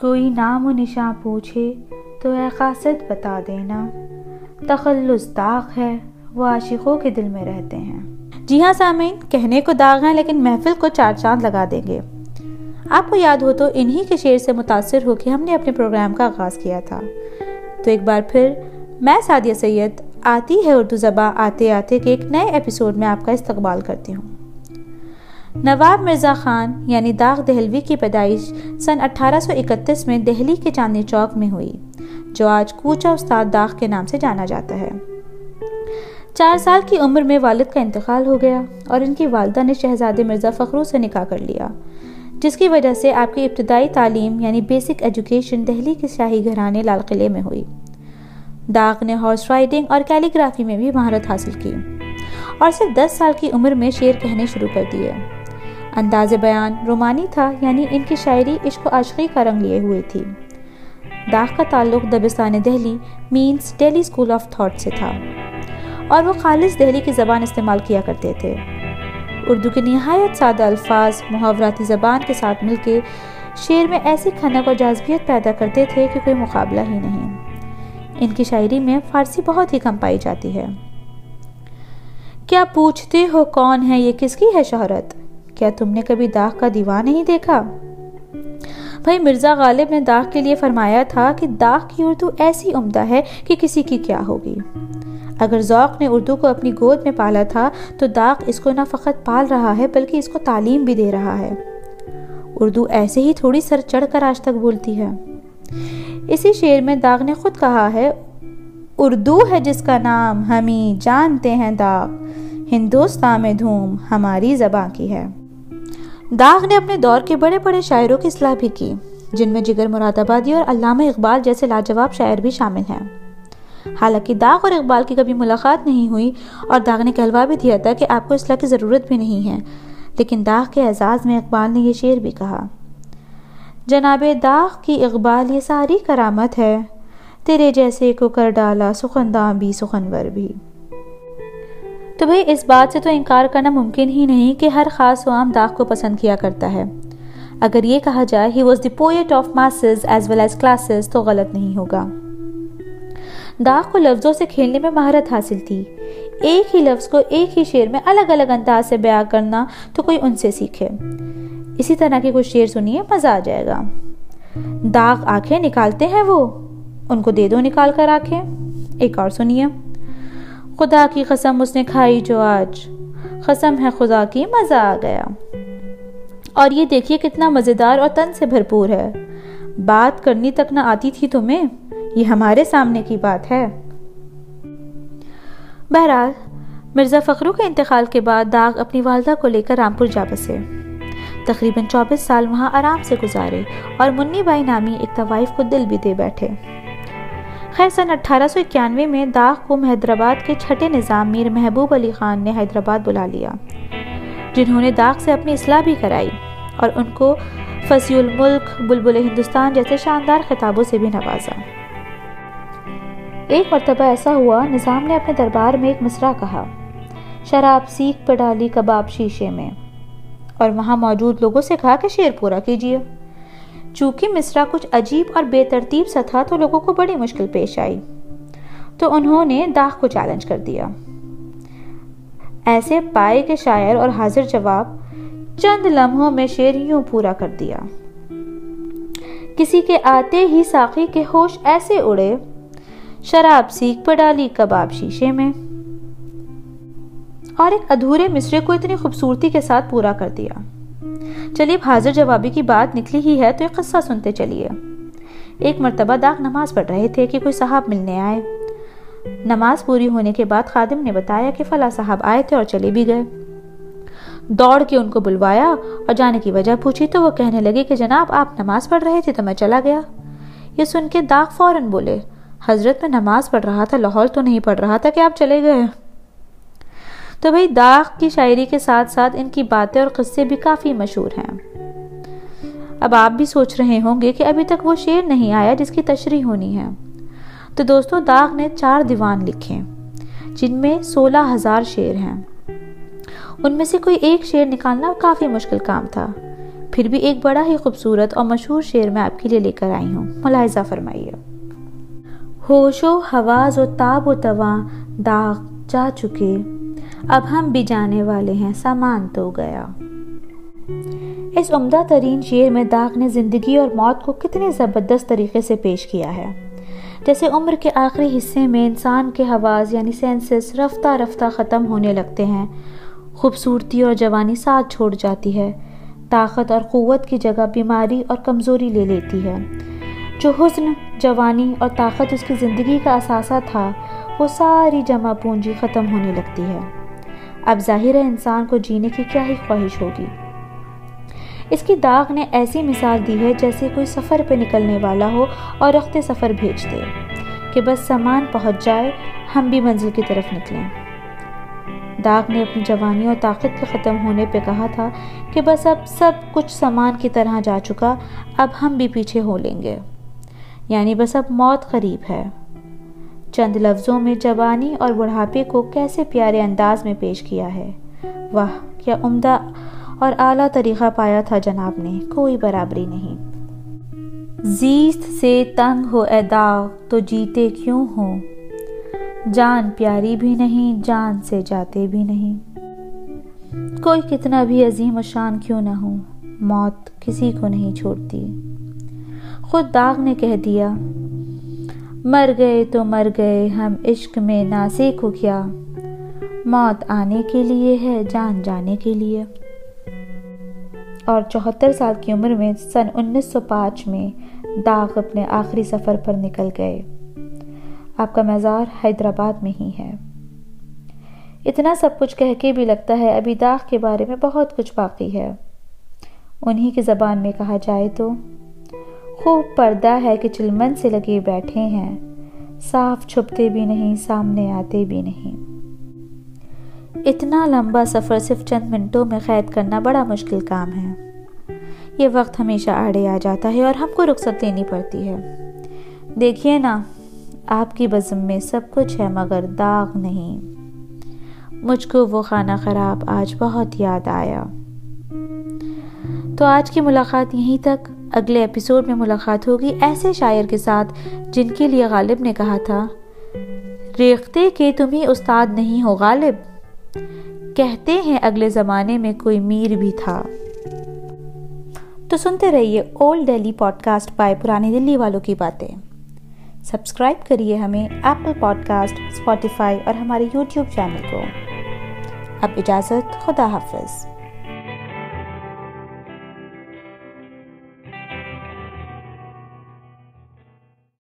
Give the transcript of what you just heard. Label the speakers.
Speaker 1: کوئی نام و نشاں پوچھے تو اے قاصد بتا دینا، تخلص داغ ہے، وہ عاشقوں کے دل میں رہتے ہیں۔ جی ہاں سامعین، کہنے کو داغ ہیں لیکن محفل کو چار چاند لگا دیں گے۔ آپ کو یاد ہو تو انہی کے شعر سے متاثر ہو کے ہم نے اپنے پروگرام کا آغاز کیا تھا۔ تو ایک بار پھر میں سعدیہ سید، آتی ہے اردو زباں آتے آتے کے ایک نئے ایپیسوڈ میں آپ کا استقبال کرتی ہوں۔ نواب مرزا خان یعنی داغ دہلوی کی پیدائش سن اٹھارہ سو اکتیس میں دہلی کے چاندنی چوک میں ہوئی، جو آج کوچا استاد داغ کے نام سے جانا جاتا ہے۔ چار سال کی عمر میں والد کا انتقال ہو گیا اور ان کی والدہ نے شہزادے مرزا فخرو سے نکاح کر لیا، جس کی وجہ سے آپ کی ابتدائی تعلیم یعنی بیسک ایجوکیشن دہلی کے شاہی گھرانے لال قلعے میں ہوئی۔ داغ نے ہارس رائڈنگ اور کیلیگرافی میں بھی مہارت حاصل کی اور صرف دس سال کی عمر میں شعر کہنے شروع کر دیے۔ انداز بیان رومانی تھا یعنی ان کی شاعری عشق و عاشقی کا رنگ لیے ہوئے تھی۔ داغ کا تعلق دبستان Delhi, means Delhi school of thought سے تھا۔ اور وہ خالص دہلی کی زبان استعمال کیا کرتے تھے۔ اردو کے نہایت سادہ الفاظ، محاوراتی زبان کے ساتھ مل کے شعر میں ایسی کھنک اور جازبیت پیدا کرتے تھے کہ کوئی مقابلہ ہی نہیں۔ ان کی شاعری میں فارسی بہت ہی کم پائی جاتی ہے۔ کیا پوچھتے ہو کون ہے یہ، کس کی ہے شہرت؟ کیا تم نے کبھی داغ کا دیوان نہیں دیکھا؟ بھائی مرزا غالب نے داغ کے لیے فرمایا تھا کہ داغ کی اردو ایسی عمدہ ہے کہ کسی کی کیا ہوگی۔ اگر ذوق نے اردو کو اپنی گود میں پالا تھا، تو داغ اس کو نہ فقط پال رہا ہے، بلکہ اس کو تعلیم بھی دے رہا ہے۔ اردو ایسے ہی تھوڑی سر چڑھ کر آج تک بولتی ہے۔ اسی شعر میں داغ نے خود کہا ہے، اردو ہے جس کا نام ہمیں جانتے ہیں داغ، ہندوستان میں دھوم ہماری زبان کی ہے۔ داغ نے اپنے دور کے بڑے بڑے شاعروں کی اصلاح بھی کی، جن میں جگر مراد آبادی اور علامہ اقبال جیسے لاجواب شاعر بھی شامل ہیں۔ حالانکہ داغ اور اقبال کی کبھی ملاقات نہیں ہوئی اور داغ نے کہلوا بھی دیا تھا کہ آپ کو اصلاح کی ضرورت بھی نہیں ہے، لیکن داغ کے اعزاز میں اقبال نے یہ شعر بھی کہا۔ جناب داغ کی اقبال یہ ساری کرامت ہے، تیرے جیسے کو کر ڈالا سخنداں بھی سخنور بھی۔ تو بھئی اس بات سے تو انکار کرنا ممکن ہی نہیں کہ ہر خاص و عام داغ کو پسند کیا کرتا ہے۔ اگر یہ کہا جائے he was the poet of masses as well as classes تو غلط نہیں ہوگا۔ داغ کو لفظوں سے کھیلنے میں مہارت حاصل تھی۔ ایک ہی لفظ کو ایک ہی شعر میں الگ الگ انداز سے بیان کرنا تو کوئی ان سے سیکھے۔ اسی طرح کی کچھ شعر سنیے مزہ آ جائے گا۔ داغ آنکھیں نکالتے ہیں وہ، ان کو دے دو نکال کر آنکھیں۔ ایک اور سنیے۔ خدا کی قسم اس نے کھائی جو آج۔ قسم ہے خدا کی، مزہ آ گیا۔ اور یہ دیکھیے کتنا مزیدار اور تن سے بھرپور ہے۔ بات کرنی تک نہ آتی تھی تمہیں، یہ ہمارے سامنے کی بات ہے۔ بہرحال، مرزا فخرو کے انتقال کے بعد داغ اپنی والدہ کو لے کر رامپور جا بسے۔ تقریباً چوبیس سال وہاں آرام سے گزارے اور منی بائی نامی ایک طوائف کو دل بھی دے بیٹھے۔ خیر، سن اٹھارہ سو اکیانوے میں داغ کو حیدرآباد کے چھٹے نظام میر محبوب علی خان نے حیدرآباد بلا لیا، جنہوں نے داغ سے اپنی اصلاح بھی کرائی اور ان کو فصی الملک، بلبل ہندوستان جیسے شاندار خطابوں سے بھی نوازا۔ ایک مرتبہ ایسا ہوا، نظام نے اپنے دربار میں ایک مصرع کہا، شراب سیکھ پہ ڈالی کباب شیشے میں، اور وہاں موجود لوگوں سے کہا کہ شعر پورا کیجیے چونکہ مصرع کچھ عجیب اور بے ترتیب سا تھا تو لوگوں کو بڑی مشکل پیش آئی۔ تو انہوں نے داغ کو چیلنج کر دیا۔ ایسے پائے کے شاعر اور حاضر جواب چند لمحوں میں شعر یوں پورا کر دیا۔ کسی کے آتے ہی ساقی کے ہوش ایسے اڑے، شراب سیکھ پہ ڈالی کباب شیشے میں۔ اور ایک ادھورے مصرے کو اتنی خوبصورتی کے ساتھ پورا کر دیا۔ چلیے حاضر جوابی کی بات نکلی ہی ہے تو ایک قصہ سنتے چلیے۔ ایک مرتبہ داغ نماز پڑھ رہے تھے کہ کوئی صاحب ملنے آئے۔ نماز پوری ہونے کے بعد خادم نے بتایا کہ فلاں صاحب آئے تھے اور چلے بھی گئے۔ دوڑ کے ان کو بلوایا اور جانے کی وجہ پوچھی تو وہ کہنے لگے کہ جناب، آپ نماز پڑھ رہے تھے تو میں چلا گیا۔ یہ سن کے داغ فوراً بولے، حضرت میں نماز پڑھ رہا تھا، لاہور تو نہیں پڑھ رہا تھا کہ آپ چلے گئے۔ تو بھئی داغ کی شاعری کے ساتھ ساتھ ان کی باتیں اور قصے بھی کافی مشہور ہیں۔ اب آپ بھی سوچ رہے ہوں گے کہ ابھی تک وہ شعر نہیں آیا جس کی تشریح ہونی ہے۔ تو دوستو، داغ نے چار دیوان لکھے، جن میں سولہ ہزار شعر ہیں۔ ان میں سے کوئی ایک شعر نکالنا کافی مشکل کام تھا۔ پھر بھی ایک بڑا ہی خوبصورت اور مشہور شعر میں آپ کے لیے لے کر آئی ہوں۔ ملاحظہ فرمائیے۔ ہوش و حواز و تاب و تواں، داغ جا چکے۔ اب ہم بھی جانے والے ہیں، سامان تو گیا۔ اس عمدہ ترین شعر میں داغ نے زندگی اور موت کو کتنے زبردست طریقے سے پیش کیا ہے۔ جیسے عمر کے آخری حصے میں انسان کے حواز یعنی سینسس رفتہ رفتہ ختم ہونے لگتے ہیں۔ خوبصورتی اور جوانی ساتھ چھوڑ جاتی ہے۔ طاقت اور قوت کی جگہ بیماری اور کمزوری لے لیتی ہے۔ جو حسن جوانی اور طاقت اس کی زندگی کا اثاثہ تھا، وہ ساری جمع پونجی ختم ہونے لگتی ہے۔ اب ظاہر ہے انسان کو جینے کی کیا ہی خواہش ہوگی۔ اس کی داغ نے ایسی مثال دی ہے جیسے کوئی سفر پہ نکلنے والا ہو اور رخت سفر بھیج دے کہ بس سامان پہنچ جائے، ہم بھی منزل کی طرف نکلیں۔ داغ نے اپنی جوانی اور طاقت کے ختم ہونے پہ کہا تھا کہ بس اب سب کچھ سامان کی طرح جا چکا، اب ہم بھی پیچھے ہو لیں گے۔ یعنی بس اب موت قریب ہے۔ چند لفظوں میں جوانی اور بڑھاپے کو کیسے پیارے انداز میں پیش کیا ہے؟ واہ، کیا عمدہ اور اعلیٰ طریقہ پایا تھا جناب نے، کوئی برابری نہیں۔ زیست سے تنگ ہو اے داغ، تو جیتے کیوں ہو جان پیاری بھی نہیں، جان سے جاتے بھی نہیں۔ کوئی کتنا بھی عظیم و شان کیوں نہ ہو موت کسی کو نہیں چھوڑتی۔ خود داغ نے کہہ دیا مر گئے تو مر گئے، ہم عشق میں ناسے کو کیا موت آنے کے لیے ہے، جان جانے کے لیے۔ اور چوہتر سال کی عمر میں سن انیس سو پانچ میں داغ اپنے آخری سفر پر نکل گئے۔ آپ کا مزار حیدرآباد میں ہی ہے۔ اتنا سب کچھ کہہ کے بھی لگتا ہے، ابھی داغ کے بارے میں بہت کچھ باقی ہے۔ انہی کی زبان میں کہا جائے تو خوب پردہ ہے کہ چلمن سے لگے بیٹھے ہیں۔ صاف چھپتے بھی نہیں، سامنے آتے بھی نہیں۔ اتنا لمبا سفر صرف چند منٹوں میں قید کرنا بڑا مشکل کام ہے۔ یہ وقت ہمیشہ آڑے آ جاتا ہے اور ہم کو رخصت لینی پڑتی ہے۔ دیکھیے نا، آپ کی بزم میں سب کچھ ہے مگر داغ نہیں۔ مجھ کو وہ خانہ خراب آج بہت یاد آیا۔ تو آج کی ملاقات یہیں تک۔ اگلے ایپیسوڈ میں ملاقات ہوگی ایسے شاعر کے ساتھ جن کے لیے غالب نے کہا تھا ریختے کہ تم ہی استاد نہیں ہو غالب۔ کہتے ہیں اگلے زمانے میں کوئی میر بھی تھا۔ تو سنتے رہیے اولڈ ڈیلی پوڈ کاسٹ پائے پرانی دلی والوں کی باتیں۔ سبسکرائب کریے ہمیں ایپل پوڈ کاسٹ اسپوٹیفائی اور ہمارے یوٹیوب چینل کو۔ اب اجازت، خدا حافظ۔